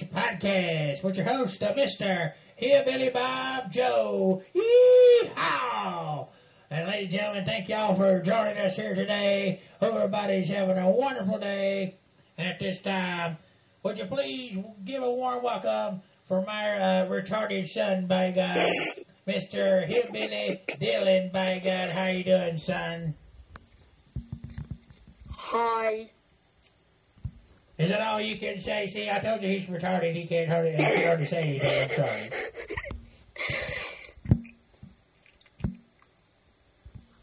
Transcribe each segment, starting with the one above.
Podcast with your host, uh, Mr. Hillbilly Bob Joe. Yeehaw! And ladies and gentlemen, thank y'all for joining us here today. Hope everybody's having a wonderful day. At this time, would you please give a warm welcome for my uh, retarded son, by God, Mr. Hillbilly Dylan, by God. How you doing, son? Hi. Is that all you can say? See, I told you he's retarded. He can't hardly, he can't hardly say anything. I'm sorry.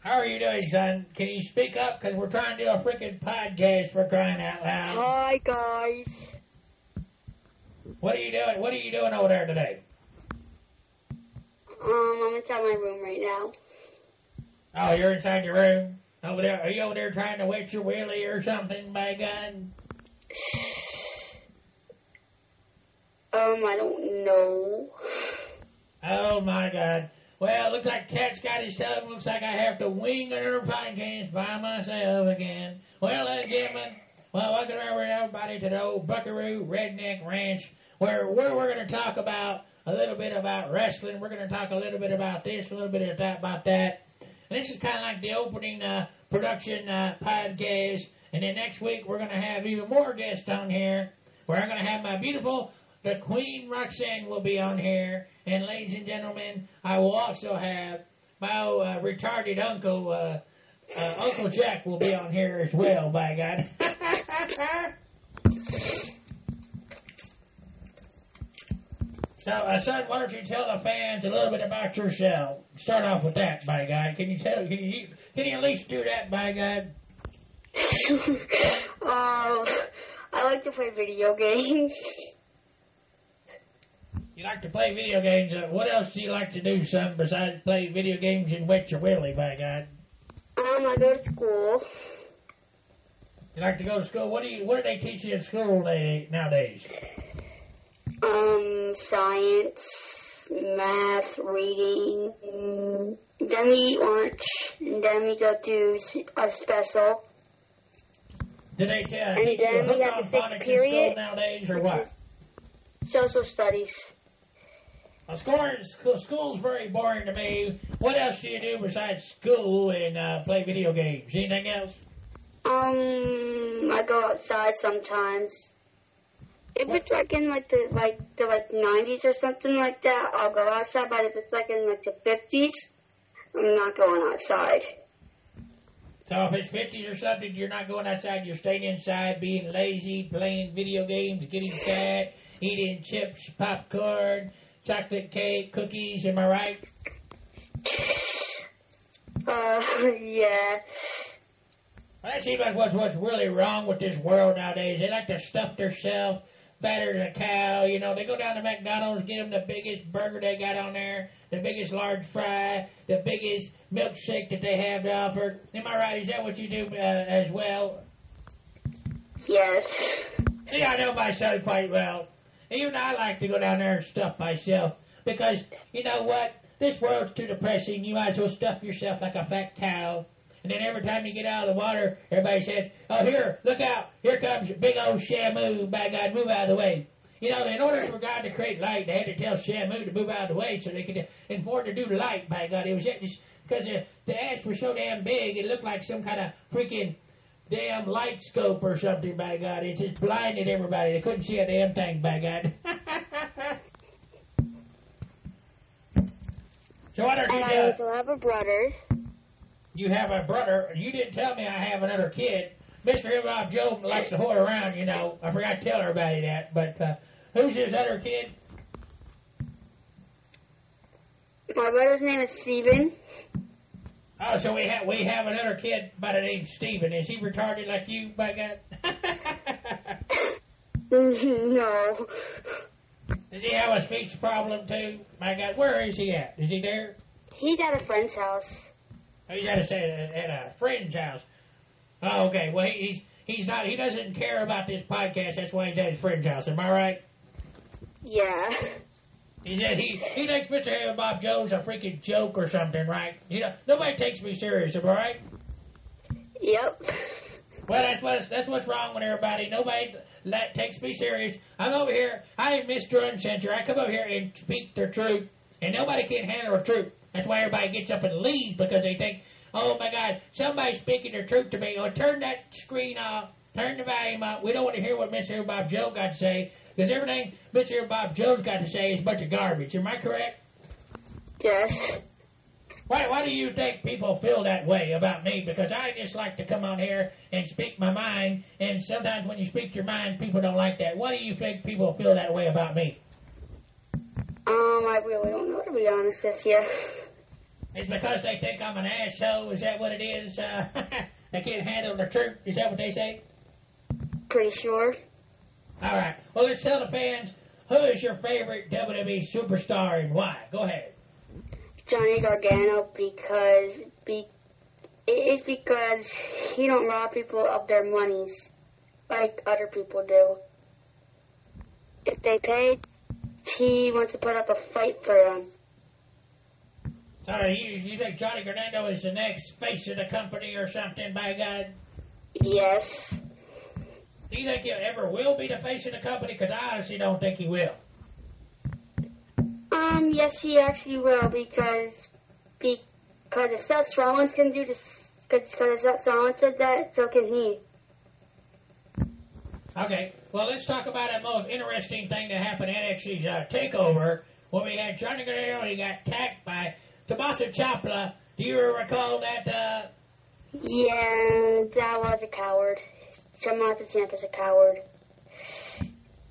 How are you doing, son? Can you speak up? Because we're trying to do a freaking podcast for crying out loud. Hi, guys. What are you doing? What are you doing over there today? Um, I'm inside my room right now. Oh, you're inside your room? Over there? Are you over there trying to wet your willy or something, by God? Um, I don't know. Oh my God. Well, it looks like Cat's got his tongue. Looks like I have to wing another podcast by myself again. Well, ladies and gentlemen, well, welcome everybody to the old Buckaroo Redneck Ranch, where, where we're going to talk about a little bit about wrestling. We're going to talk a little bit about this, a little bit about that. And this is kind of like the opening uh, production uh, podcast. And then next week we're going to have even more guests on here. Where I'm going to have my beautiful, the Queen Roxanne will be on here. And ladies and gentlemen, I will also have my old, uh, retarded uncle, uh, uh, Uncle Jack will be on here as well, by God. so, uh, son, why don't you tell the fans a little bit about yourself? Start off with that, by God. Can you tell? Can you can you at least do that, by God? um, I like to play video games. You like to play video games. Uh, what else do you like to do, son, besides play video games and wet your willy, by God? Um, I go to school. You like to go to school. What do you? What do they teach you in school they, nowadays? Um, science, math, reading. Then we eat lunch, and then we go to a special. Do they tell And teach you then we have the sixth period, nowadays, or what? Social studies. Well, school, school, school's very boring to me. What else do you do besides school and uh, play video games? Anything else? Um, I go outside sometimes. If it's like in like the like the like nineties or something like that, I'll go outside. But if it's like in like the fifties, I'm not going outside. So if it's 50s or something, you're not going outside. You're staying inside, being lazy, playing video games, getting fat, eating chips, popcorn, chocolate cake, cookies. Am I right? Uh, yeah. Well, that seems like what's what's really wrong with this world nowadays. They like to stuff themselves fatter than a cow. You know, they go down to McDonald's, get them the biggest burger they got on there, the biggest large fry, the biggest milkshake that they have to offer. Am I right? Is that what you do uh, as well? Yes. See, I know myself quite well. Even I like to go down there and stuff myself because you know what? This world's too depressing. You might as well stuff yourself like a fat cow. And then every time you get out of the water, everybody says, "Oh, here, look out! Here comes big old Shamu! By God, move out of the way!" You know, in order for God to create light, they had to tell Shamu to move out of the way so they could afford to do light. By God, it was just because the, the ash was so damn big, it looked like some kind of freaking damn light scope or something. By God, it just blinded everybody. They couldn't see a damn thing. By God. so what are you And I doing? also have a brother. You have a brother. You didn't tell me I have another kid. Mr. Hip Hop Joe likes to whore around, you know. I forgot to tell everybody that. But uh, who's his other kid? My brother's name is Steven. Oh, so we have we have another kid by the name Steven. Is he retarded like you, by God? Mm-hmm, no. Does he have a speech problem too? My God, where is he at? Is he there? He's at a friend's house. Oh, he's at a, at a friend's house. Oh, okay. Well, he, he's he's not. He doesn't care about this podcast. That's why he's at his friend's house. Am I right? Yeah. He said he he thinks Mr. Harry Bob Jones a freaking joke or something, right? You know, nobody takes me serious. Am I right? Yep. Well, that's what's that's what's wrong with everybody. Nobody that takes me serious. I'm over here. I am Mr. Uncensor. I come over here and speak the truth, and nobody can handle the truth. That's why everybody gets up and leaves because they think, oh my God, somebody's speaking the truth to me. Or turn that screen off. Turn the volume up. We don't want to hear what Mr. Bob Joe got to say because everything Mr. Bob Joe's got to say is a bunch of garbage. Am I correct? Yes. Why, why do you think people feel that way about me? Because I just like to come on here and speak my mind, and sometimes when you speak your mind, people don't like that. Why do you think people feel that way about me? Um, I really don't know to be honest with you. It's because they think I'm an asshole. Is that what it is? Uh, they can't handle the truth. Is that what they say? Pretty sure. All right. Well, let's tell the fans who is your favorite WWE superstar and why. Go ahead. Johnny Gargano because be it's because he don't rob people of their monies like other people do. If they pay, he wants to put up a fight for them. Sorry, you, you think Johnny Gargano is the next face of the company or something, by God? Yes. Do you think he ever will be the face of the company? Because I honestly don't think he will. Um, yes, he actually will because because if Seth Rollins can do this, because if Seth Rollins did that, so can he. Okay, well, let's talk about the most interesting thing that happened at NXT's uh, takeover when we had Johnny Gargano. He got attacked by Tommaso Ciampa. Do you recall that? Uh... Yeah, that was a coward. Tommaso Ciampa's a coward.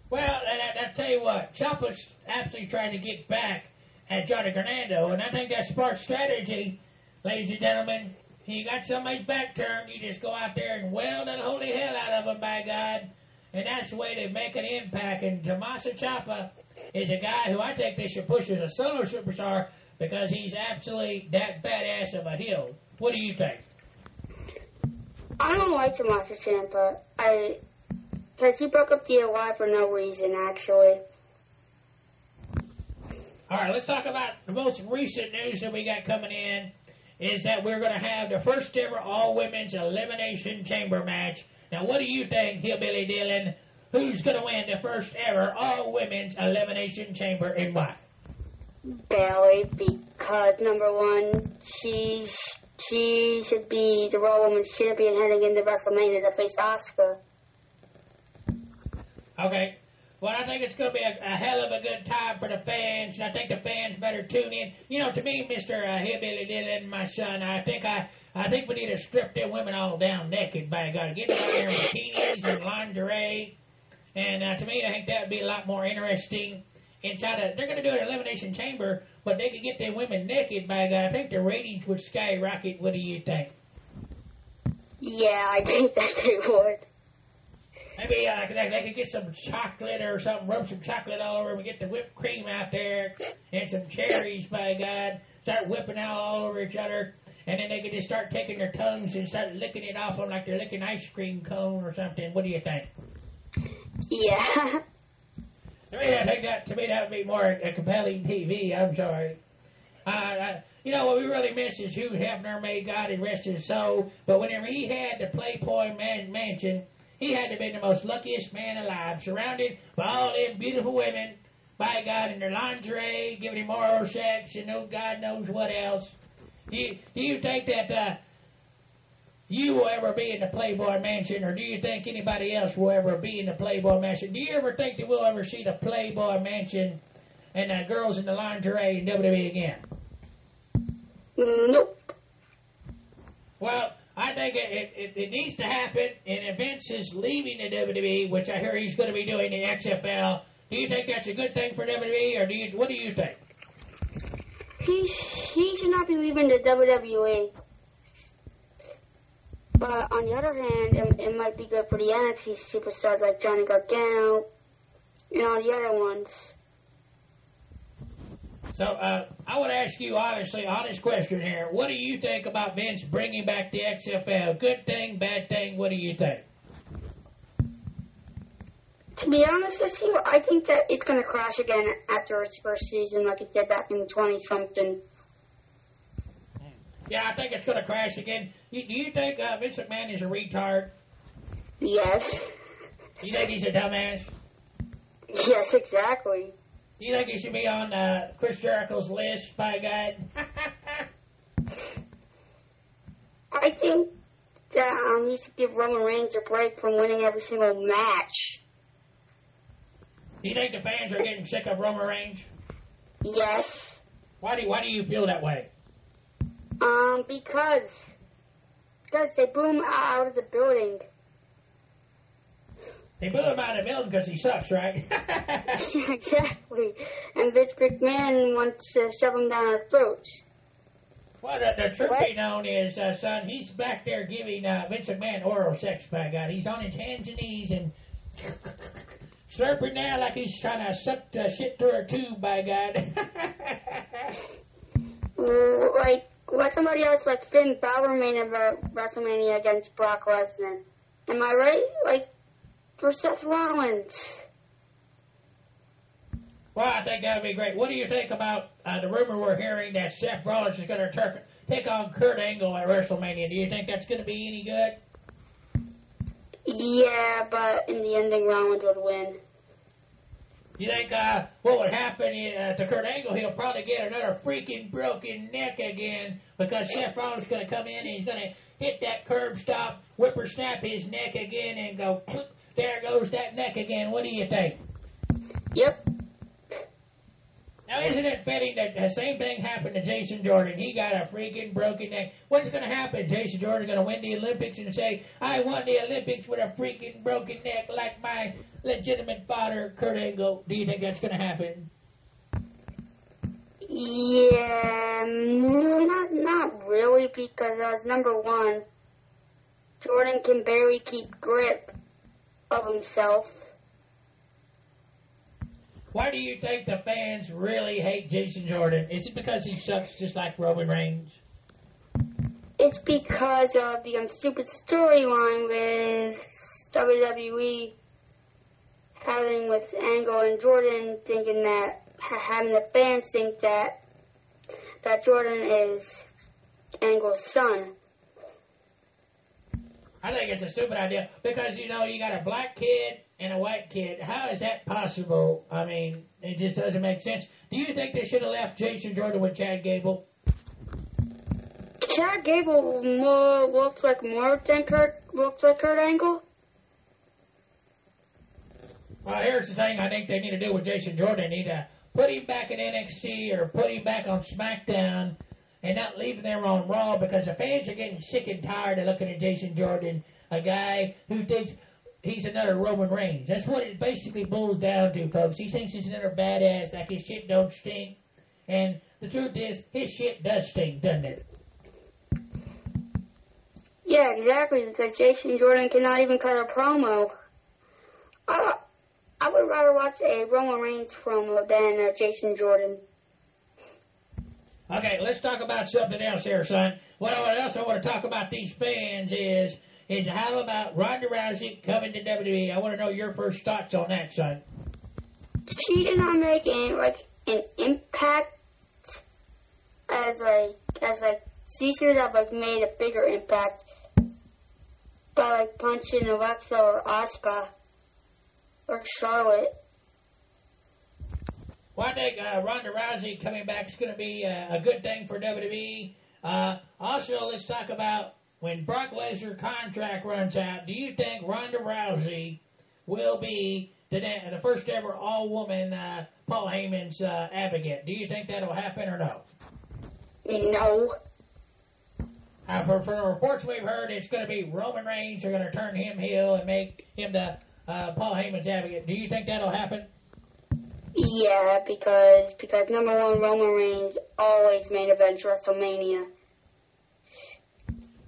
Well, I, I, I tell you what, Ciampa's absolutely trying to get back at Johnny Gargano, and I think that's smart strategy, ladies and gentlemen. You got somebody's back turned, you just go out there and weld the holy hell out of them, by God. And that's the way to make an impact. And Tommaso Ciampa is a guy who I think they should push as a solo superstar because he's absolutely that badass of a heel. What do you think? I don't like Tommaso Ciampa. I because he broke up DIY for no reason, actually. All right, let's talk about the most recent news that we got coming in. Is that we're going to have the first ever all women's elimination chamber match. Now, what do you think, Hillbilly Dylan? Who's going to win the first ever all women's elimination chamber and why? Bayley, because number one, she she should be the Raw Women's Champion heading into WrestleMania to face Asuka. Okay. Well, I think it's going to be a, a, hell of a good time for the fans, and I think the fans better tune in. You know, to me, Mister uh, Hillbilly Dylan, my son, I think I, I think we need to strip them women all down naked. By God, get them there in bikinis and lingerie, and uh, to me, I think that would be a lot more interesting. Inside, a, they're going to do an elimination chamber, but they could get their women naked. By God, I think the ratings would skyrocket. What do you think? Yeah, I think that they would. Maybe uh, they, they could get some chocolate or something, rub some chocolate all over and get the whipped cream out there and some cherries, by God. Start whipping out all over each other. And then they could just start taking their tongues and start licking it off them like they're licking ice cream cone or something. What do you think? Yeah. To me, I think that to me that would be more a compelling TV. I'm sorry. Uh, you know what we really miss is Hugh Hefner. May God and rest his soul. But whenever he had the Playboy man, Mansion he had to be the most luckiest man alive, surrounded by all them beautiful women, by God, in their lingerie, giving him oral sex, and no God knows what else. Do you, do you think that uh, you will ever be in the Playboy Mansion, or do you think anybody else will ever be in the Playboy Mansion? Do you ever think that we'll ever see the Playboy Mansion and the girls in the lingerie in WWE again? Nope. Well, I think it, it, it, needs to happen, and Vince is leaving the WWE, which I hear he's going to be doing the XFL. Do you think that's a good thing for WWE, or do you? What do you think? He he should not be leaving the WWE. But on the other hand, it, it might be good for the NXT superstars like Johnny Gargano and all the other ones. So uh, I would ask you honestly, honest question here. What do you think about Vince bringing back the XFL? Good thing, bad thing? What do you think? To be honest with you, I think that it's going to crash again after its first season, like it did back in twenty something. Yeah, I think it's going to crash again. You, do you think uh, Vince McMahon is a retard? Yes. Do you think he's a dumbass? Yes, exactly. Do you think he should be on uh, Chris Jericho's list, by God? I think that um, he should give Roman Reigns a break from winning every single match. Do you think the fans are getting sick of Roman Reigns? Yes. Why do why do you feel that way? Um, because because they boo him out of the building. They boo him out of the building because he sucks, right? exactly. And Vince McMahon wants to shove him down our throats. well, the, the truth What? be known is, uh, son, he's back there giving uh, Vince McMahon oral sex, by God. He's on his hands and knees and slurping now like he's trying to suck the shit through a tube, by God. Like, what somebody else like Finn Balor made about WrestleMania against Brock Lesnar. Am I right? Like, for Seth Rollins. well, I think that would be great. What do you think about uh, the rumor we're hearing that Seth Rollins is going to take on Kurt Angle at WrestleMania? Do you think that's going to be any good? Yeah, but in the ending, Rollins would win. You think uh, what would happen uh, to Kurt Angle? He'll probably get another freaking broken neck again because Seth Rollins is going to come in and he's going to hit that Curb Stomp, whipper snap his neck again, and go, clip, there goes that neck again. What do you think? Yep. Now, isn't it fitting that the same thing happened to Jason Jordan? He got a freaking broken neck. What's going to happen? Jason Jordan going to win the Olympics and say, I won the Olympics with a freaking broken neck like my legitimate father, Kurt Angle. Do you think that's going to happen? Yeah, mm, not not really because uh, number one, Jordan can barely keep grip of himself. Why do you think the fans really hate Jason Jordan? Is it because he sucks just like Roman Reigns? It's because of the um, stupid storyline with WWE having with Angle and Jordan thinking that having the fans think that that Jordan is Angle's son. I think it's a stupid idea because you know you got a black kid and a white kid. How is that possible? I mean, it just doesn't make sense. Do you think they should have left Jason Jordan with Chad Gable? Chad Gable more looks like more than Kurt looks like Kurt Angle. Well, here's the thing. I think they need to do with Jason Jordan. They need to put him back in NXT or put him back on SmackDown and not leave him there on Raw because the fans are getting sick and tired of looking at Jason Jordan, a guy who thinks he's another Roman Reigns. That's what it basically boils down to, folks. He thinks he's another badass, like his shit don't stink. And the truth is, his shit does stink, doesn't it? Yeah, exactly. Because Jason Jordan cannot even cut a promo. I, I would rather watch a Roman Reigns promo than a Jason Jordan. Okay, let's talk about something else here, son. What else I want to talk about these fans is is how about Ronda Rousey coming to WWE? I want to know your first thoughts on that, son. She did not make any like an impact as like as like she should have like made a bigger impact by like punching Alexa or Asuka or Charlotte. Well, I think uh, Ronda Rousey coming back is going to be uh, a good thing for WWE. Uh, also, let's talk about when Brock Lesnar contract runs out. Do you think Ronda Rousey will be the, the first ever all woman uh, Paul Heyman's uh, advocate? Do you think that'll happen or no? No. Uh, for, from the reports we've heard, it's going to be Roman Reigns. They're going to turn him heel and make him the uh, Paul Heyman's having it. Do you think that'll happen? Yeah, because because number one Roman Reigns always main events WrestleMania.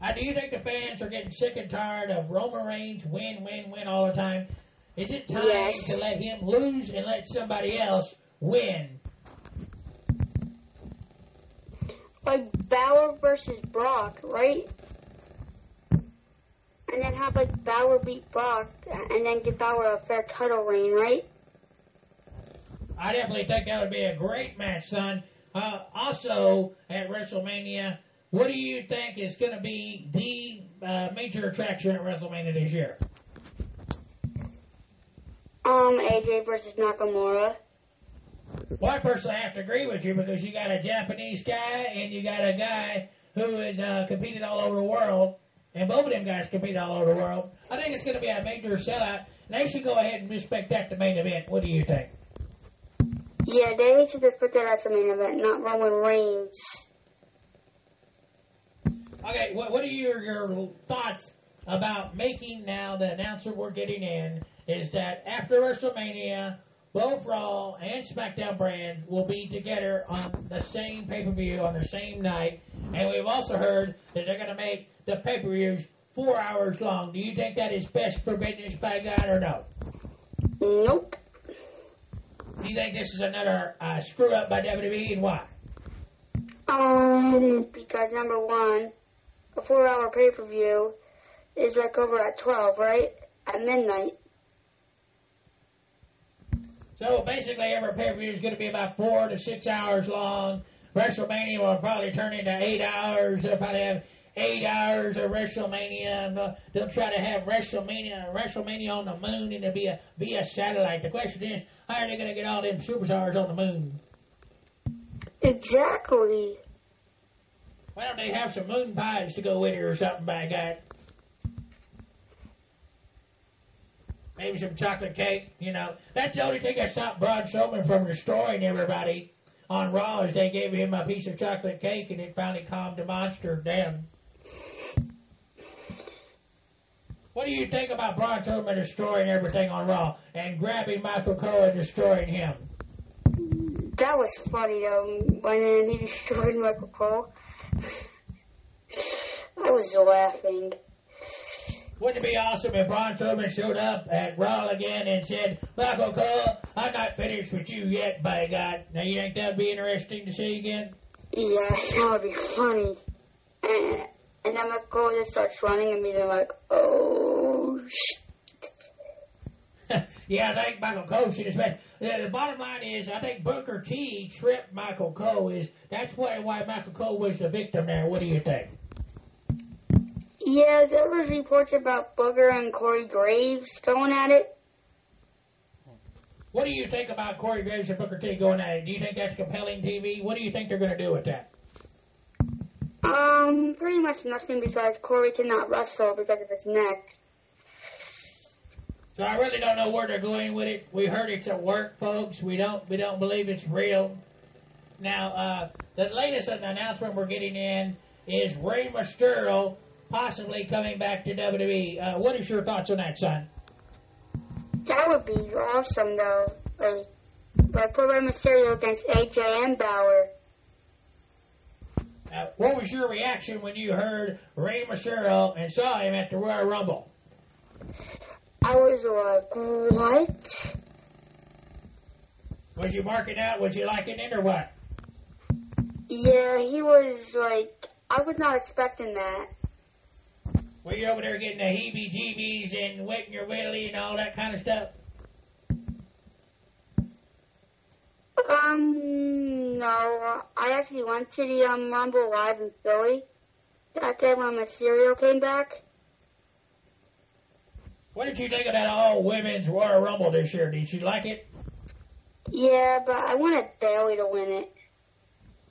Uh, do you think the fans are getting sick and tired of Roman Reigns win, win, win all the time? Is it time Yes. to let him lose and let somebody else win? Like Balor versus Brock, right? And then have like Balor beat Brock, and then give Balor a fair title reign, right? I definitely think that would be a great match, son. Uh, also, at WrestleMania, what do you think is going to be the uh, major attraction at WrestleMania this year? Um, AJ versus Nakamura. Well, I personally have to agree with you because you got a Japanese guy and you got a guy who has uh, competed all over the world, and both of them guys compete all over the world. I think it's going to be a major sellout. They should go ahead and respect that the main event. What do you think? Yeah, they should just put that as the main event, not Roman Reigns. Okay, what, what are your, your thoughts about making now the announcer we're getting in is that after WrestleMania, both Raw and SmackDown brands will be together on the same pay per view on the same night, and we've also heard that they're going to make the pay per views four hours long. Do you think that is best for business by God or no? Nope. Do you think this is another uh, screw up by WWE and why? Um, because number one, a four hour pay per view is like over at 12, right? At midnight. So basically, every pay per view is going to be about four to six hours long. WrestleMania will probably turn into eight hours. They'll probably have eight hours of WrestleMania, and uh, they'll, they'll try to have WrestleMania WrestleMania on the moon, and it'll be a via satellite. The question is, how are they going to get all them superstars on the moon? Exactly. Why don't they have some moon pies to go with it or something, by God? Maybe some chocolate cake, you know. That's the only thing that stopped Braun Strowman from destroying everybody on Raw is they gave him a piece of chocolate cake and it finally calmed the monster down. What do you think about Braun Strowman destroying everything on Raw and grabbing Michael Cole and destroying him? That was funny though, when he destroyed Michael Cole. I was laughing. Wouldn't it be awesome if Braun Strowman showed up at Raw again and said, Michael Cole, I'm not finished with you yet, by God. Now, you think that would be interesting to see again? Yeah, that would be funny. Uh, And, and then Michael Cole just starts running and being like, oh, shit. yeah, I think Michael Cole should have spent. The, the bottom line is, I think Booker T tripped Michael Cole. Is that's why why Michael Cole was the victim there? What do you think? Yeah, there was reports about Booker and Corey Graves going at it. What do you think about Corey Graves and Booker T going at it? Do you think that's compelling TV? What do you think they're going to do with that? Um, pretty much nothing because Corey cannot wrestle because of his neck. So I really don't know where they're going with it. We heard it's at work, folks. We don't we don't believe it's real. Now, uh, the latest announcement we're getting in is Rey Mysterio possibly coming back to WWE. Uh, what is your thoughts on that, son? That would be awesome, though. Like, like put Rey Mysterio against AJ and Balor. Uh, what was your reaction when you heard Rey Mysterio and saw him at the Royal Rumble? I was like, what? Was you marking out? Was you liking it or what? Yeah, he was like, I was not expecting that. Were you over there getting the heebie-jeebies and wetting your willy and all that kind of stuff? Um, no. I actually went to the um, Rumble Live in Philly that day when Mysterio came back. What did you think of that all women's Royal Rumble this year? Did you like it? Yeah, but I wanted Bayley to win it.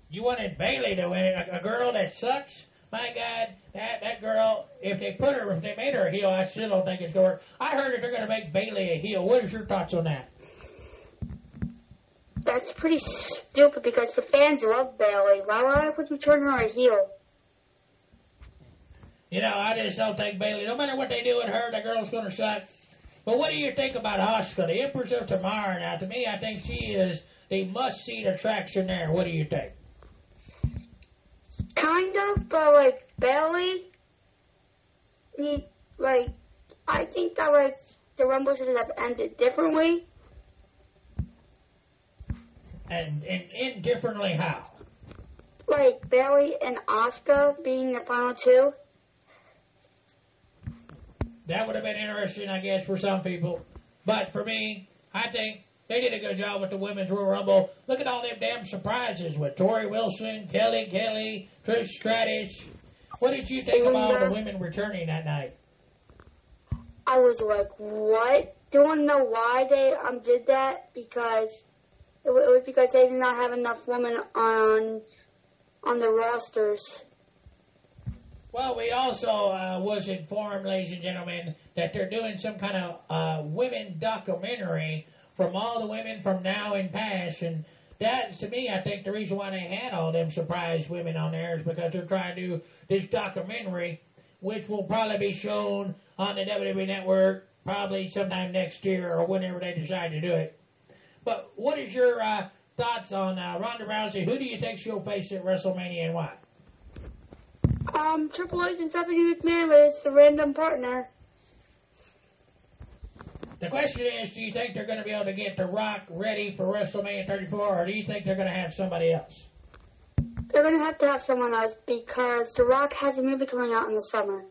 You wanted Bayley to win it, a, a girl that sucks. My God, that that girl. If they put her, if they made her a heel, I still don't think it's going to work. I heard that they're going to make Bayley a heel. What is your thoughts on that? That's pretty stupid because the fans love Bayley. Why, why would you turn her a heel? You know, I just don't think Bayley. No matter what they do with her, the girl's going to suck. But what do you think about Asuka, the Empress of Tomorrow? Now, to me, I think she is the must-see attraction there. What do you think? Kind of, but like Bayley, he like I think that like the Rumble should have ended differently. And, and indifferently how? Like Bayley and Asuka being the final two. That would have been interesting, I guess, for some people. But for me, I think they did a good job with the Women's Royal Rumble. Look at all them damn surprises with Torrie Wilson, Kelly Kelly, Trish Stratus. What did you think of all the women returning that night? I was like, what? do you want to know why they um did that? Because it, wa- it was because they did not have enough women on on the rosters. Well, we also uh, was informed, ladies and gentlemen, that they're doing some kind of uh, women documentary from all the women from now and past, and that, to me, I think the reason why they had all them surprise women on there is because they're trying to do this documentary, which will probably be shown on the WWE Network probably sometime next year or whenever they decide to do it. But what is your uh, thoughts on uh, Ronda Rousey? Who do you think she'll face at WrestleMania and why? Um, Triple H and Stephanie McMahon, but it's the random partner. The question is, do you think they're going to be able to get The Rock ready for WrestleMania 34, or do you think they're going to have somebody else? They're gonna have to have someone else because The Rock has a movie coming out in the summer.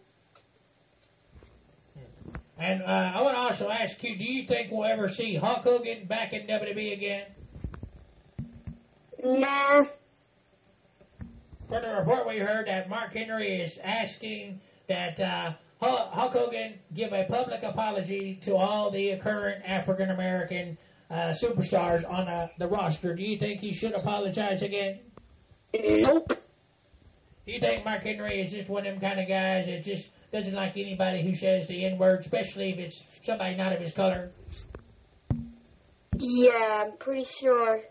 And uh, I want to also ask you, do you think we'll ever see Hulk Hogan back in WWE again? Nah, From the report we heard that Mark Henry is asking that uh, Hulk Hulk Hogan give a public apology to all the current African American uh, superstars on uh, the roster. Do you think he should apologize again? nope. Do you think Mark Henry is just one of them kind of guys that just doesn't like anybody who says the N word, especially if it's somebody not of his color? Yeah, I'm pretty sure.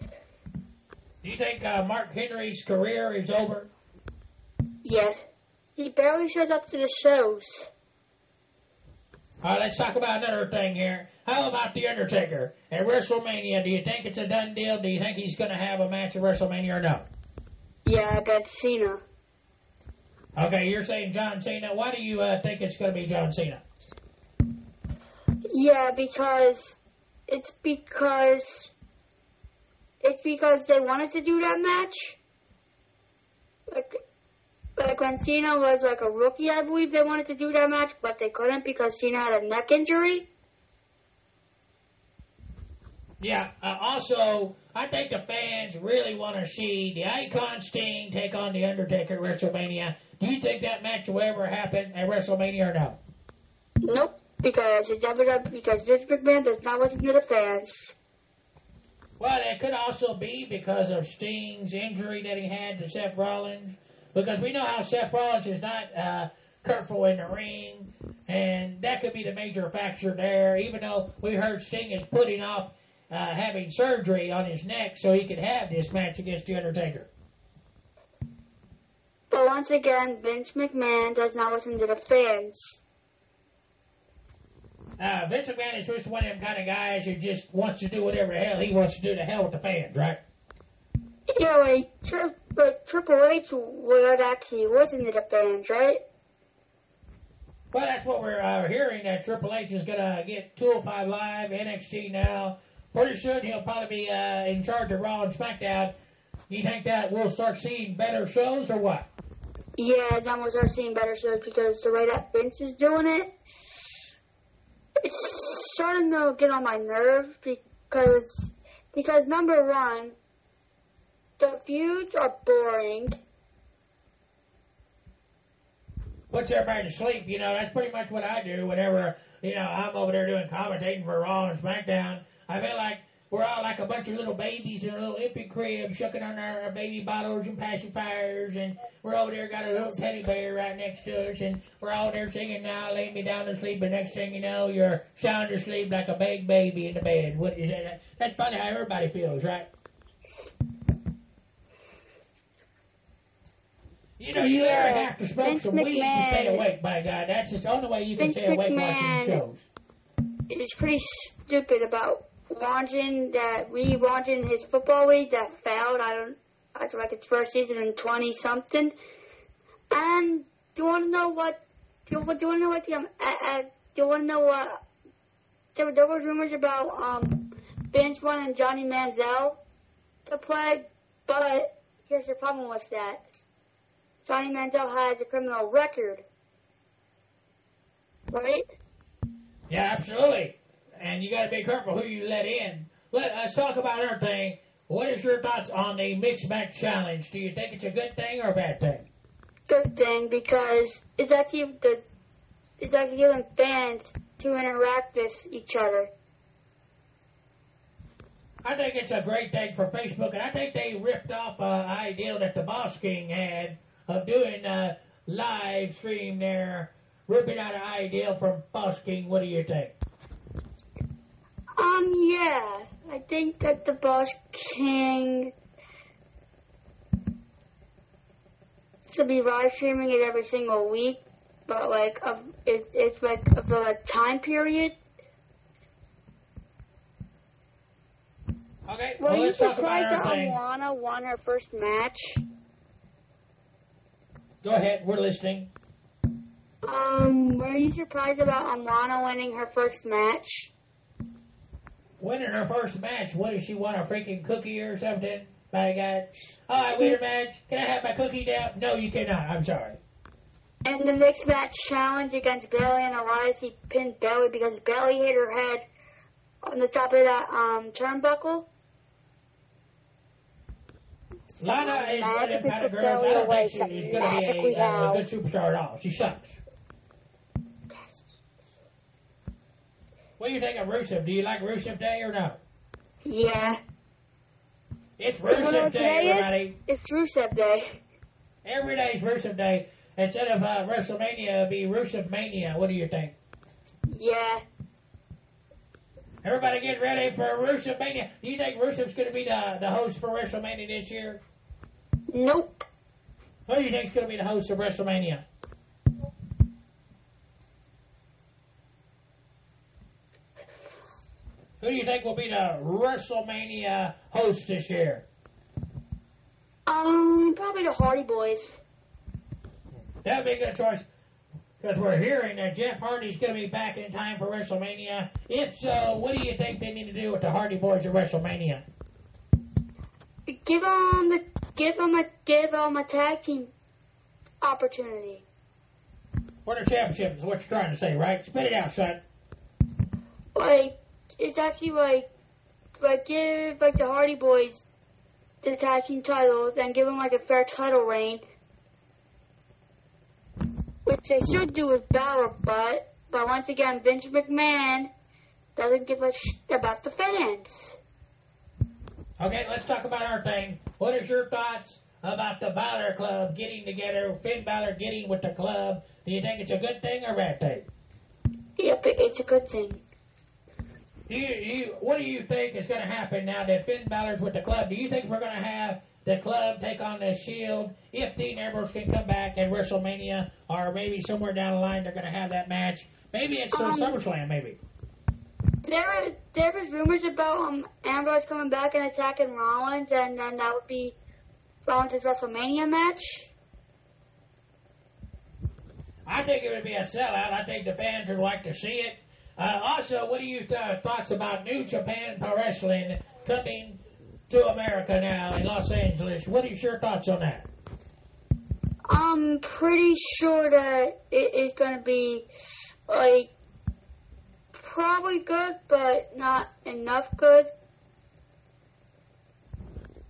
Do you think uh, Mark Henry's career is over? Yeah. He barely shows up to the shows. All right, let's talk about another thing here. How about The Undertaker at WrestleMania? Do you think it's a done deal? Do you think he's going to have a match at WrestleMania or no? Yeah, I bet Cena. Okay, you're saying John Cena. Why do you uh, think it's going to be John Cena? Yeah, because it's because it's because they wanted to do that match. Like like when Cena was like a rookie, I believe they wanted to do that match, but they couldn't because Cena had a neck injury. Yeah. Uh, also, I think the fans really want to see the Icon Sting take on the Undertaker at WrestleMania. Do you think that match will ever happen at WrestleMania or no? Nope, because it's WWE because Vince McMahon does not listen to get the fans. Well, it could also be because of Sting's injury that he had to Seth Rollins. Because we know how Seth Rollins is not uh, careful in the ring, and that could be the major factor there. Even though we heard Sting is putting off uh, having surgery on his neck so he could have this match against The Undertaker. But once again, Vince McMahon does not listen to the fans. Uh, Vince McMahon is just one of them kind of guys who just wants to do whatever the hell he wants to do to hell with the fans, right? Yeah, like, tri- like Triple H would actually listen to the fans, right? Well, that's what we're uh, hearing. That Triple H is going to get 205 Live, NXT now. Pretty soon he'll probably be uh, in charge of Raw and SmackDown. You think that we'll start seeing better shows or what? Yeah, then we'll seeing better shows because the way that Vince is doing it, it's starting to get on my nerve because because number one, the feuds are boring. Puts everybody to sleep. You know, that's pretty much what I do whenever, you know, I'm over there doing commentating for Raw and SmackDown. I feel like we're all like a bunch of little babies in a little infant crib, shucking on our, our baby bottles and pacifiers, and we're over there got a little teddy bear right next to us, and we're all there singing now, lay me down to sleep, and next thing you know, you're sound asleep like a big baby in the bed. What is that? That's probably how everybody feels, right? You know, you Yeah. ever have to smoke Vince some weed to stay McMahon. awake, by God. That's just the only way you can Vince stay awake watching shows. It's pretty stupid about launching that relaunching his football league that failed. I don't. I feel like its first season in twenty something. And do you want to know what? Do you, do you want to know what the um? Uh, uh, do you want to know what? There, there was rumors about um, Bench One and Johnny Manziel to play, but here's the problem with that. Johnny Manziel has a criminal record, right? Yeah, absolutely. And you got to be careful who you let in. Let, let's talk about our thing. What is your thoughts on the mix match challenge? Do you think it's a good thing or a bad thing? good thing because it's actually the it's actually giving fans to interact with each other. I think it's a great thing for Facebook, and I think they ripped off uh, an idea that the Boss King had of doing a live stream there, ripping out an idea from Boss King. What do you think? Um, yeah, I think that the Boss King should be live streaming it every single week, but like of it, it's like of the like, time period. Okay, Were well, you let's talk about surprised that. Alana won her first match? Go ahead, we're listening. Um, were you surprised about Alana winning her first match? Winning her first match, what does she want? A freaking cookie or something? By God. All right, win a match. Can I have my cookie now? No, you cannot. I'm sorry. In the mixed match challenge against Bayley and Elias, he pinned Bayley because Bayley hit her head on the top of that um turnbuckle. Lana is one of magically kind of girls. I don't away. think she Some is going to be a, a good superstar at all. She sucks. What do you think of Rusev? Do you like Rusev Day or no? Yeah. It's You know Rusev Day, today is? everybody. It's Rusev Day. Every day is Rusev Day. Instead of uh, WrestleMania, it'd be Rusev Mania. What do you think? Yeah. Everybody get ready for Rusev Mania. Do you think Rusev's going to be the, the host for WrestleMania this year? Nope. Who do you think's going to be the host of WrestleMania? Who do you think will be the WrestleMania host this year? Um, probably the Hardy Boys. That'd be a good choice. Because we're hearing that Jeff Hardy's going to be back in time for WrestleMania. If so, what do you think they need to do with the Hardy Boys at WrestleMania? Give them the give them a give them a tag team opportunity. For the championship is what you're trying to say, right? Spit it out, son. Like it's actually like like give like the Hardy Boys the tag team titles and give them like a fair title reign. Which they should do with Balor, but but once again Vince McMahon doesn't give a shit about the fans. Okay, let's talk about our thing. What is your thoughts about the Balor Club getting together, Finn Balor getting with the club? Do you think it's a good thing or bad thing? Yep, it- it's a good thing. Do you, you, what do you think is going to happen now that Finn Balor's with the club? Do you think we're going to have the club take on the Shield if Dean Ambrose can come back at WrestleMania, or maybe somewhere down the line they're going to have that match? Maybe it's Um, SummerSlam. Maybe. There, there was rumors about um, Ambrose coming back and attacking Rollins, and then that would be Rollins' WrestleMania match. I think it would be a sellout. I think the fans would like to see it. Uh, also, what are your uh, thoughts about New Japan Pro Wrestling coming to America now in Los Angeles? What is your thoughts on that? I'm pretty sure that it is going to be like probably good, but not enough good.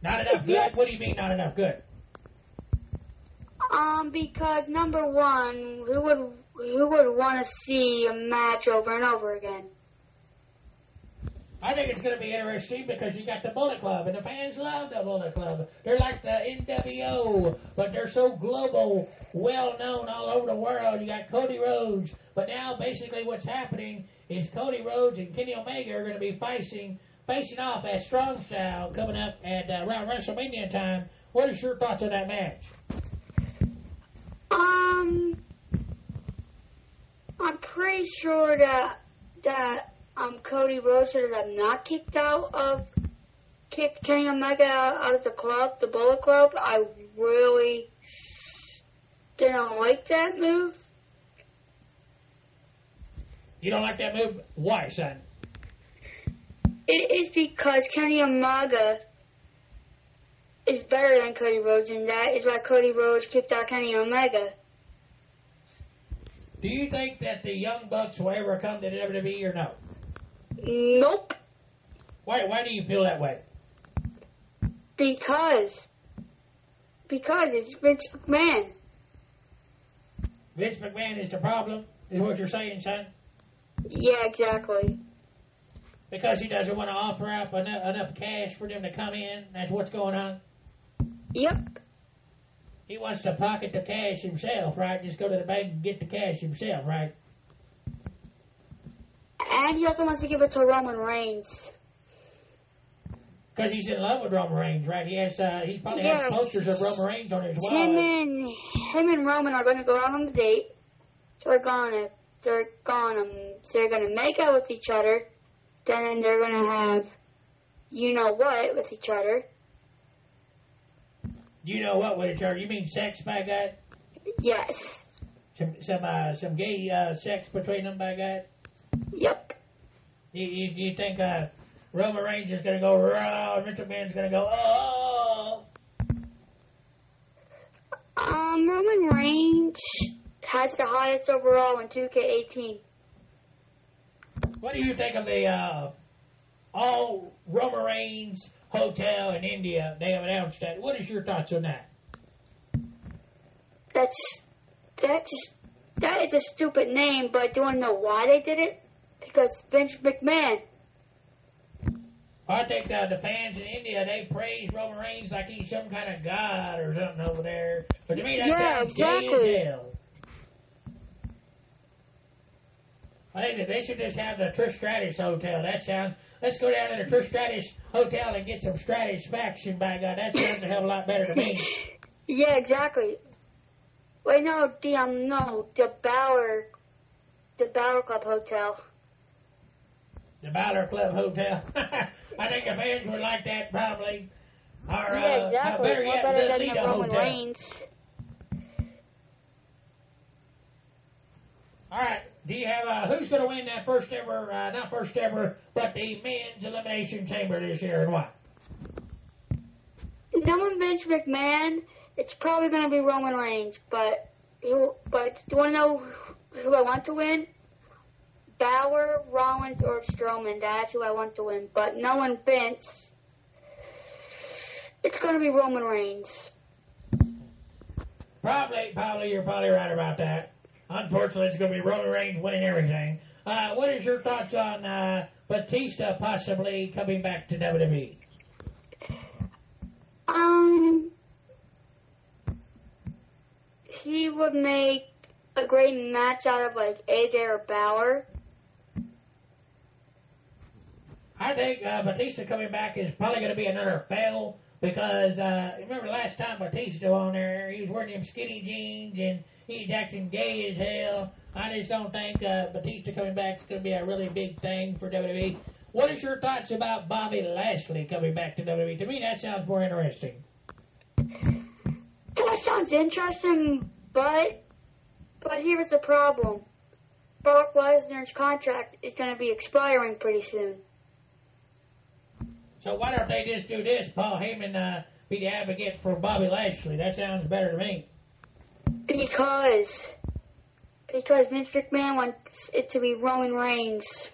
Not enough good? Yes. What do you mean not enough good? Um, because number one, who would who would want to see a match over and over again? I think it's going to be interesting because you got the Bullet Club, and the fans love the Bullet Club. They're like the NWO, but they're so global, well known all over the world. You got Cody Rhodes, but now basically what's happening is Cody Rhodes and Kenny Omega are going to be facing facing off at Strong Style coming up at uh, around WrestleMania time. What is your thoughts on that match? Um, I'm pretty sure that that um Cody Rhodes should have not kicked out of kicked Kenny Omega out, out of the club, the Bullet Club. I really didn't like that move. You don't like that move? Why, son? It is because Kenny Omega is better than Cody Rhodes, and that is why Cody Rhodes kicked out Kenny Omega. Do you think that the Young Bucks will ever come to WWE or no? Nope, Why? Why do you feel that way? because because it's Vince McMahon. Vince McMahon is the problem, is what you're saying, son? Yeah, exactly. Because he doesn't want to offer up enough, enough cash for them to come in. That's what's going on. Yep. He wants to pocket the cash himself, right? Just go to the bank and get the cash himself, right? And he also wants to give it to Roman Reigns. Because he's in love with Roman Reigns, right? He has, uh, he probably Yes. has posters of Roman Reigns on his wall. Him and him and Roman are going to go out on the date. So they're gonna they're gonna they're gonna make out with each other. Then they're gonna have you know what with each other. You know what each other? You mean sex, by God? Yes. Some some uh, some gay uh, sex between them, by God? Yep. You you, you think uh, Roman is gonna go raw, and Vince McMahon's gonna go oh? Um, Roman Reigns has the highest overall in 2K18. What do you think of the uh, all Roman Reigns hotel in India? They have announced that. What is your thoughts on that? That's that's that is a stupid name, but do you want to know why they did it? Because Vince McMahon. I think uh, the fans in India they praise Roman Reigns like he's some kind of god or something over there. But to me, that's Yeah, exactly. I think that they should just have the Trish Stratus Hotel. That sounds. Let's go down to the Trish Stratus Hotel and get some Stratusfaction. By God, that sounds a hell of a lot better to me. Yeah, exactly. Wait, no, the um, no, the Balor, the Balor Club Hotel. The Balor Club Hotel. I think the fans would like that probably. Or, yeah, uh, exactly. Better yet, better the than Lido the Roman Hotel. Reigns. All right. Do you have uh, who's going to win that first ever, uh, not first ever, but the men's elimination chamber this year and why? Knowing Vince McMahon, it's probably going to be Roman Reigns. But you, but do you want to know who I want to win? Balor, Rollins, or Strowman. That's who I want to win. But no one Vince, it's going to be Roman Reigns. Probably, probably, you're probably right about that. Unfortunately, it's going to be Roman Reigns winning everything. Uh, what is your thoughts on uh, Batista possibly coming back to? WWE? Um, he would make a great match out of like AJ or Balor. I think uh, Batista coming back is probably going to be another fail because uh, remember last time Batista was on there, he was wearing them skinny jeans and he's acting gay as hell. I just don't think uh, Batista coming back is going to be a really big thing for WWE. What is your thoughts about Bobby Lashley coming back to WWE? To me, that sounds more interesting. That sounds interesting, but but here's the problem: Brock Lesnar's contract is going to be expiring pretty soon. So why don't they just do this? Paul Heyman uh, be the advocate for Bobby Lashley. That sounds better to me. Because because Vince McMahon wants it to be Roman Reigns.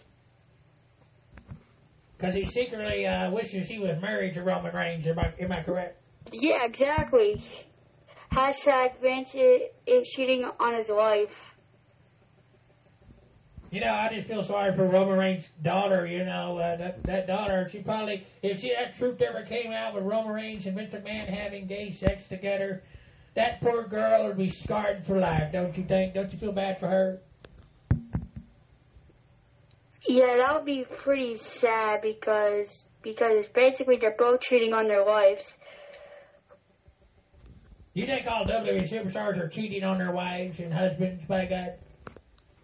Because he secretly uh, wishes he was married to Roman Reigns. Am I, am I correct? Yeah, exactly. Hashtag Vince is, is cheating on his wife. You know, I just feel sorry for Roman Reigns' daughter. You know, uh, that that daughter. She probably, if she that truth ever came out with Roman Reigns and Vince McMahon having gay sex together, that poor girl would be scarred for life. Don't you think? Don't you feel bad for her? Yeah, that would be pretty sad because because basically they're both cheating on their wives. You think all WWE superstars are cheating on their wives and husbands? By God.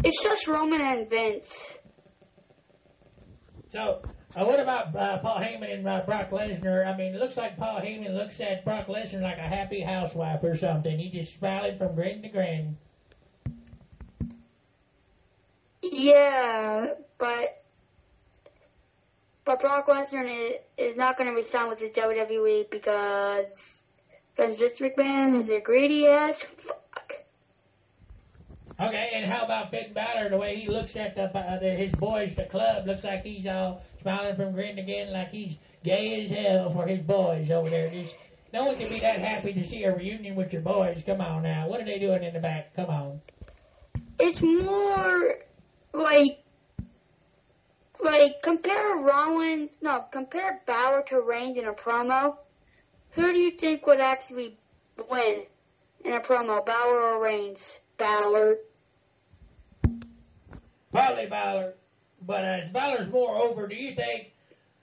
It's just Roman and Vince. So, uh, what about uh, Paul Heyman and uh, Brock Lesnar? I mean, it looks like Paul Heyman looks at Brock Lesnar like a happy housewife or something. He just smiling from grin to grin. Yeah, but but Brock Lesnar is, is not going to resign with the WWE because because Vince McMahon is a greedy ass. Okay, and how about Finn Balor? The way he looks at the, uh, the his boys, at the club, looks like he's all smiling from grin to grin, like he's gay as hell for his boys over there. Just, no one can be that happy to see a reunion with your boys. Come on now, what are they doing in the back? Come on. It's more like like compare Rollins, no, compare Balor to Reigns in a promo. Who do you think would actually win in a promo, Balor or Reigns? Balor. Probably Balor. But as Balor's more over, do you think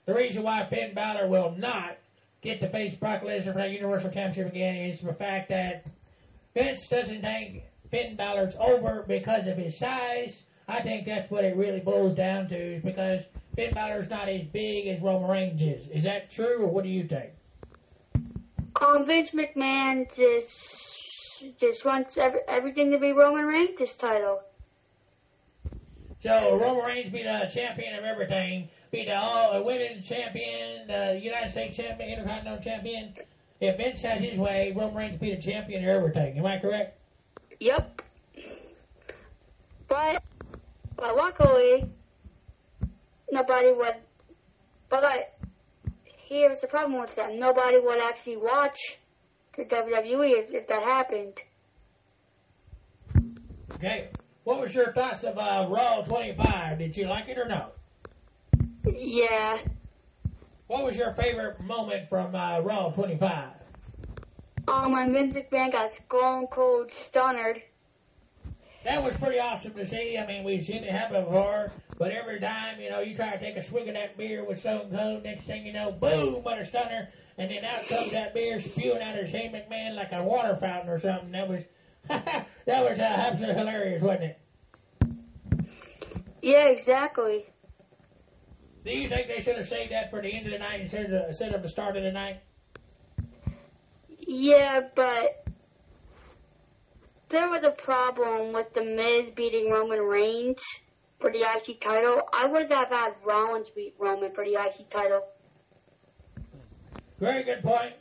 the reason why Finn Balor will not get to face Brock Lesnar for that Universal Championship again is the fact that Vince doesn't think Finn Balor's over because of his size. I think that's what it really boils down to is because Finn Balor's not as big as Roman Reigns is. Is that true, or what do you think? Um, Vince McMahon just just wants every, everything to be Roman Reigns' title. So Roman Reigns be the champion of everything, be the all uh, women's champion, the United States champion, Intercontinental champion. If Vince had his way, Roman Reigns be the champion of everything. Am I correct? Yep. But, but luckily, nobody would. But here's the problem with that: nobody would actually watch the WWE if, if that happened. Okay. What was your thoughts of uh, Raw 25? Did you like it or no? Yeah. What was your favorite moment from uh, Raw 25? Um, when Vince McMahon got stone cold stunnered. That was pretty awesome to see. I mean, we've seen it happen before, but every time, you know, you try to take a swig of that beer with Stone Cold, next thing you know, boom, what a stunner, and then out comes that beer spewing out of Shane McMahon like a water fountain or something. That was that was uh, absolutely hilarious, wasn't it? Yeah, exactly. Do you think they should have saved that for the end of the night instead of, instead of the start of the night? Yeah, but there was a problem with the Miz beating Roman Reigns for the IC title. I would have had Rollins beat Roman for the IC title. Very good point.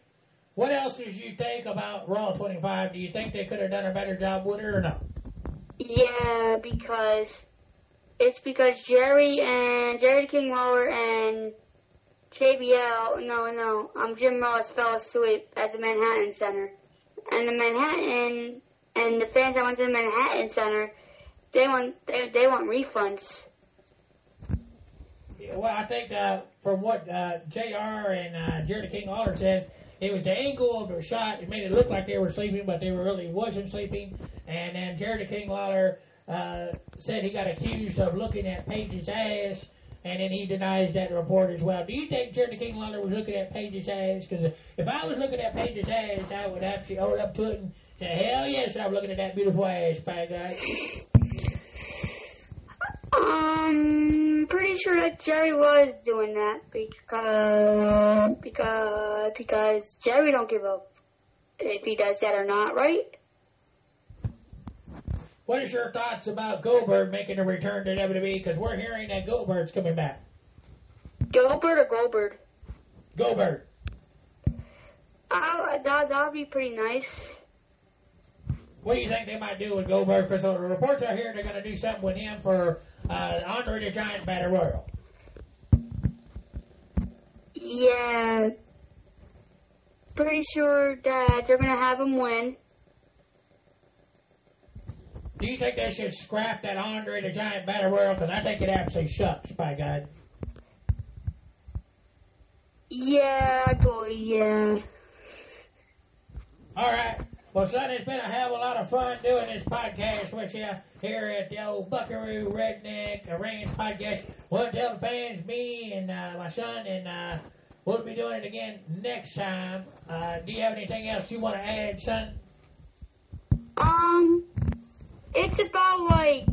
What else did you think about Raw 25? Do you think they could have done a better job with it or no? Yeah, because it's because Jerry and Jerry King Lawler and JBL, no, no, um, Jim Ross fell asleep at the Manhattan Center. And the Manhattan, and the fans that went to the Manhattan Center, they want, they, they want refunds. Yeah, well, I think uh, from what uh, JR and uh, Jerry King Lawler says, it was the angle of the shot. It made it look like they were sleeping, but they really wasn't sleeping. And then the King Lawler uh, said he got accused of looking at Paige's ass, and then he denies that report as well. Do you think the King Lawler was looking at Paige's ass? Because if I was looking at Paige's ass, I would actually hold up to it and say, "Hell yes, I'm looking at that beautiful ass, by God." Um, pretty sure that Jerry was doing that because because because Jerry don't give up if he does that or not, right? What is your thoughts about Goldberg making a return to WWE? Because we're hearing that Goldberg's coming back. Goldberg or Goldberg? Goldberg. Oh, that that'd be pretty nice. What do you think they might do with Goldberg? Because the reports are here they're going to do something with him for uh, Andre the Giant Battle Royal. Yeah, pretty sure that they're gonna have him win. Do you think they should scrap that Andre the Giant Battle Royal? Because I think it absolutely sucks, by God. Yeah, boy, yeah. All right. Well, son, it's been a hell of a lot of fun doing this podcast with you here at the old Buckaroo Redneck Ranch Podcast. To tell the fans, me and uh, my son, and uh, we'll be doing it again next time. Uh, do you have anything else you want to add, son? Um, it's about like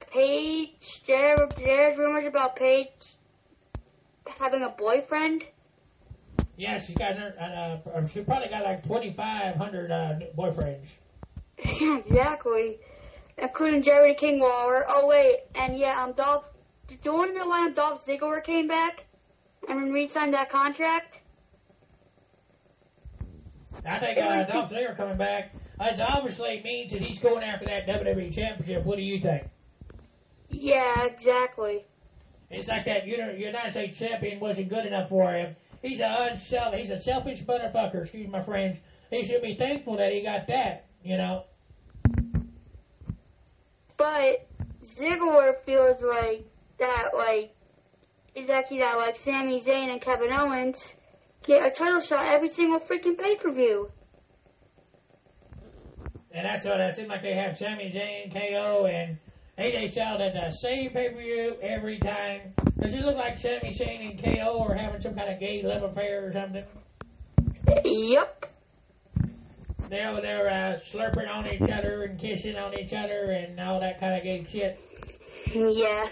Paige. There, there's rumors about Paige having a boyfriend. Yeah, she's got her. Uh, uh, she probably got like twenty five hundred uh, boyfriends. Yeah, exactly. Including Jerry King Lawler. Oh wait, and yeah, um, Dolph. Do you want to know why Dolph Ziggler came back and re-signed that contract? I think uh, Dolph Ziggler coming back. It obviously means that he's going after that WWE Championship. What do you think? Yeah, exactly. It's like that Uni- United States champion wasn't good enough for him. He's a unself- he's a selfish motherfucker. Excuse my friends. He should be thankful that he got that. You know. But Ziggler feels like that like is actually that like Sami Zayn and Kevin Owens get a title shot every single freaking pay per view. And that's what it seems like they have Sami Zayn, KO, and AJ Styles at the same pay per view every time. Does it look like Sami Zayn and KO are having some kind of gay love affair or something? Yep. They're over there uh, slurping on each other and kissing on each other and all that kind of gay shit. Yeah.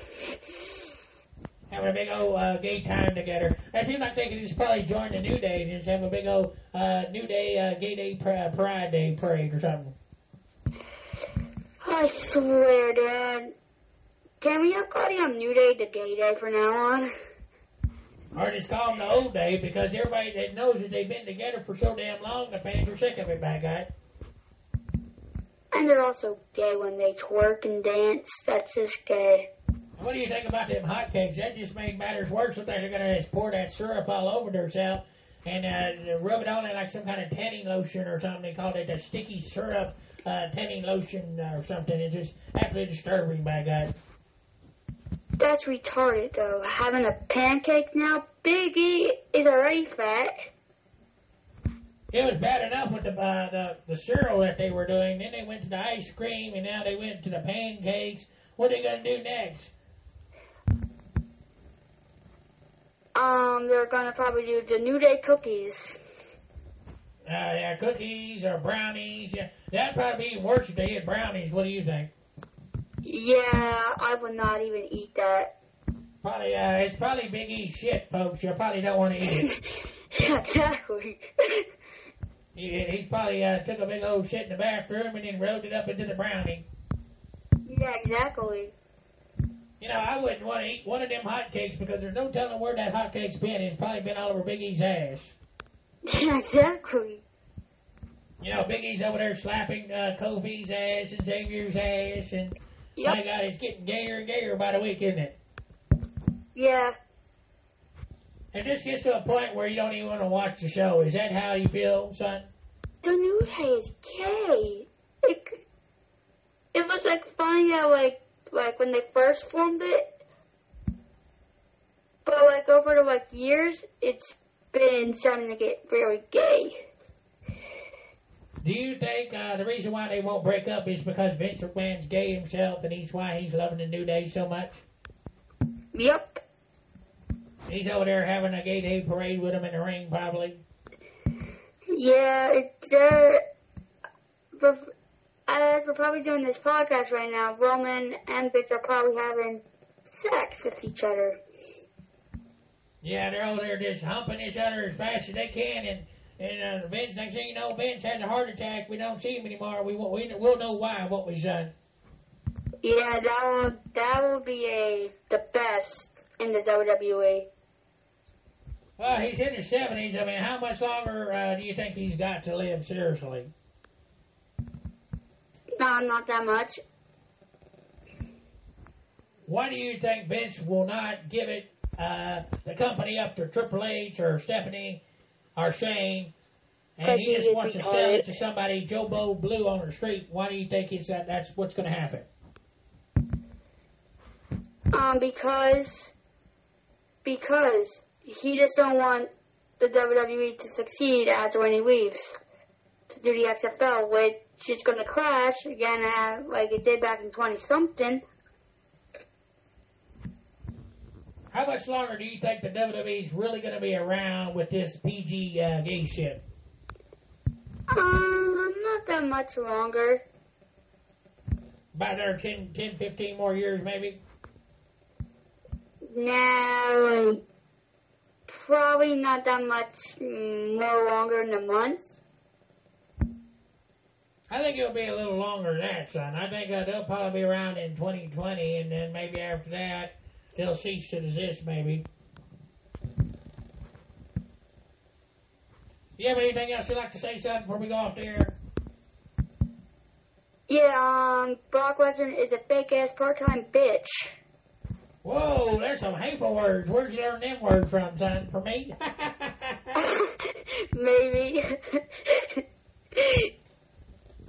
Having a big old uh, gay time together. It seems like they could just probably join the New Day and just have a big old uh, New Day, uh, Gay Day, pr- Pride Day parade or something. I swear, Dad. Can we have call him New Day to Gay Day from now on? Or just call them the old day because everybody that knows that they've been together for so damn long, the fans are sick of it, by God. And they're also gay when they twerk and dance. That's just gay. What do you think about them hotcakes? That just made matters worse. Looks like they're going to just pour that syrup all over themselves and uh, rub it on it like some kind of tanning lotion or something. They called it the sticky syrup uh, tanning lotion or something. It's just absolutely disturbing, by God. That's retarded, though. Having a pancake now, Biggie is already fat. It was bad enough with the, uh, the the cereal that they were doing. Then they went to the ice cream, and now they went to the pancakes. What are they going to do next? Um, they're gonna probably do the New Day cookies. Uh, yeah, cookies or brownies. Yeah, that'd probably be even worse if they had brownies. What do you think? Yeah, I would not even eat that. Probably, uh, it's probably Big E shit, folks. You probably don't want to eat it. yeah, exactly. he, he probably uh, took a big old shit in the bathroom and then rolled it up into the brownie. yeah, exactly. You know, I wouldn't want to eat one of them hotcakes because there's no telling where that hotcake's been. It's probably been all over Big E's ass. Yeah, exactly. You know, Big E's over there slapping uh, Kofi's ass and Xavier's ass, and Yep. my God, it's getting gayer and gayer by the week, isn't it? Yeah. It just gets to a point where you don't even want to watch the show. Is that how you feel, son? The New Day is gay. It, it was like funny how like like when they first formed it, but like over the like years, it's been starting to get very gay. Do you think uh, the reason why they won't break up is because Vince McMahon's gay himself, and he's why he's loving the New Day so much? Yep. He's over there having a gay day parade with him in the ring, probably. Yeah, it's they're. As we're probably doing this podcast right now, Roman and Vince are probably having sex with each other. Yeah, they're over there just humping each other as fast as they can, and and uh, Vince, next thing you know, Vince has a heart attack. We don't see him anymore. We we we'll know why. What we done. Yeah, that will that will be a the best in the. WWE. Well, he's in his seventies. I mean, how much longer uh, do you think he's got to live? Seriously. No, not that much. Why do you think Vince will not give it uh, the company up to Triple H or Stephanie or Shane, and he just wants to sell it to somebody Joe Bo Blue on the street? Why do you think it's that? That's what's going to happen. Um, because because he just don't want the WWE to succeed after when he leaves to do the XFL, which is going to crash again, uh, like it did back in twenty something. How much longer do you think the WWE is really going to be around with this PG uh, gay shit? Um, not that much longer. About another 10, 10, 15 more years, maybe? Like, probably not that much more longer than a month. I think it'll be a little longer than that, son. I think uh, they'll probably be around in 2020, and then maybe after that, they'll cease to exist, maybe. You have anything else you'd like to say, son, before we go off the air? Yeah, um, Brock Lesnar is a fake ass part time bitch. Whoa, there's some hateful words. Where'd you learn them words from, son? From me? Maybe.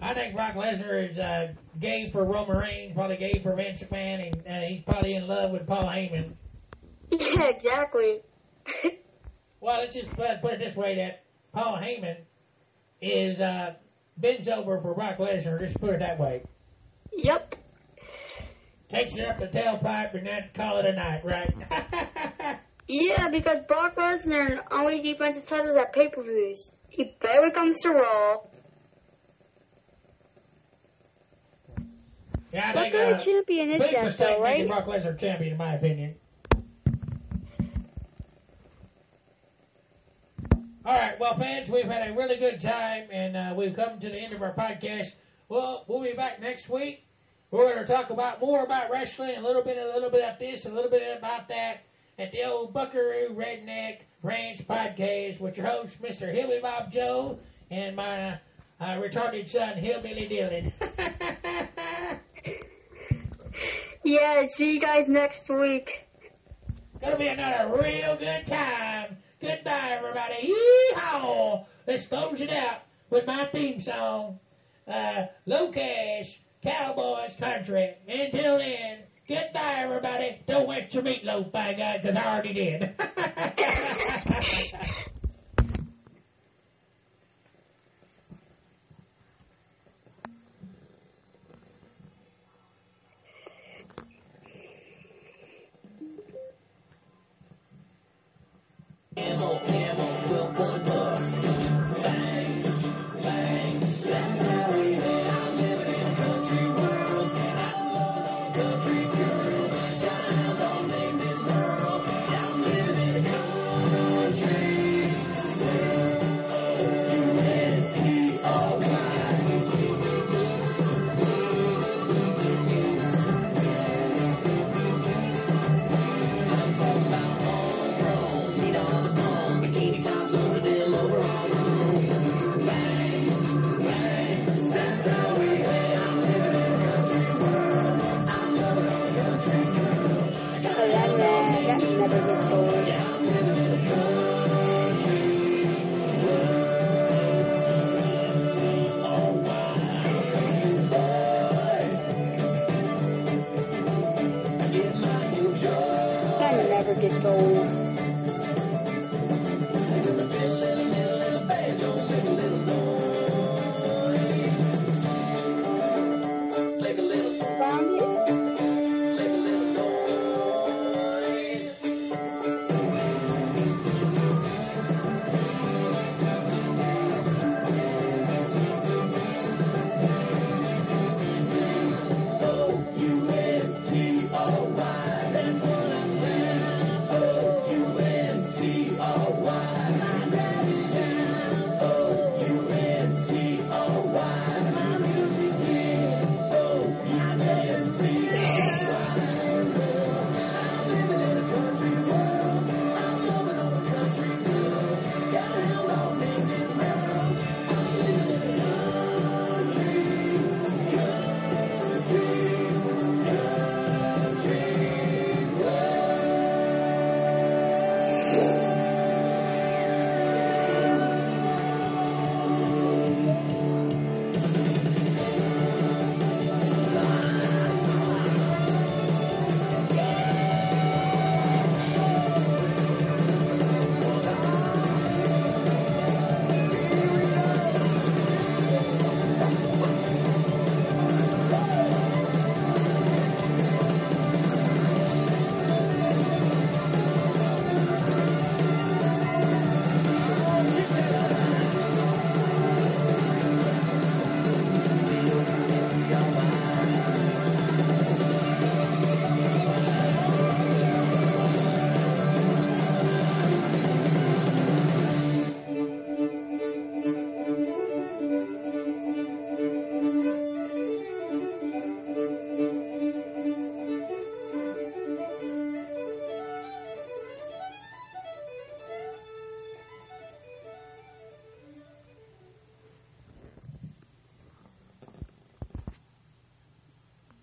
I think Brock Lesnar is uh, gay for Roman Reigns, probably gay for Vince McMahon, and uh, he's probably in love with Paul Heyman. Yeah, exactly. Well, let's just put, put it this way: that Paul Heyman is uh, bends over for Brock Lesnar. Just put it that way. yep. Takes it up the tailpipe and then call it a night, right? Yeah, because Brock Lesnar only defensive titles at pay-per-views. He barely comes to Raw. Yeah, I What kind of champion is that, though, right? Brock Lesnar champion, in my opinion. All right, well, fans, we've had a really good time, and uh, we've come to the end of our podcast. Well, we'll be back next week. We're going to talk about more about wrestling, a little bit, a little bit of this, a little bit about that, at the old Buckaroo Redneck Ranch podcast with your host, Mr. Hillbilly Bob Joe, and my uh, retarded son, Hillbilly Dylan. Yeah, see you guys next week. Gonna be another real good time. Goodbye, everybody. Yeehaw! Let's close it out with my theme song, uh, LoCash Cowboys Country. Until then, goodbye, everybody. Don't wet your meatloaf, by God, because I already did. Oh,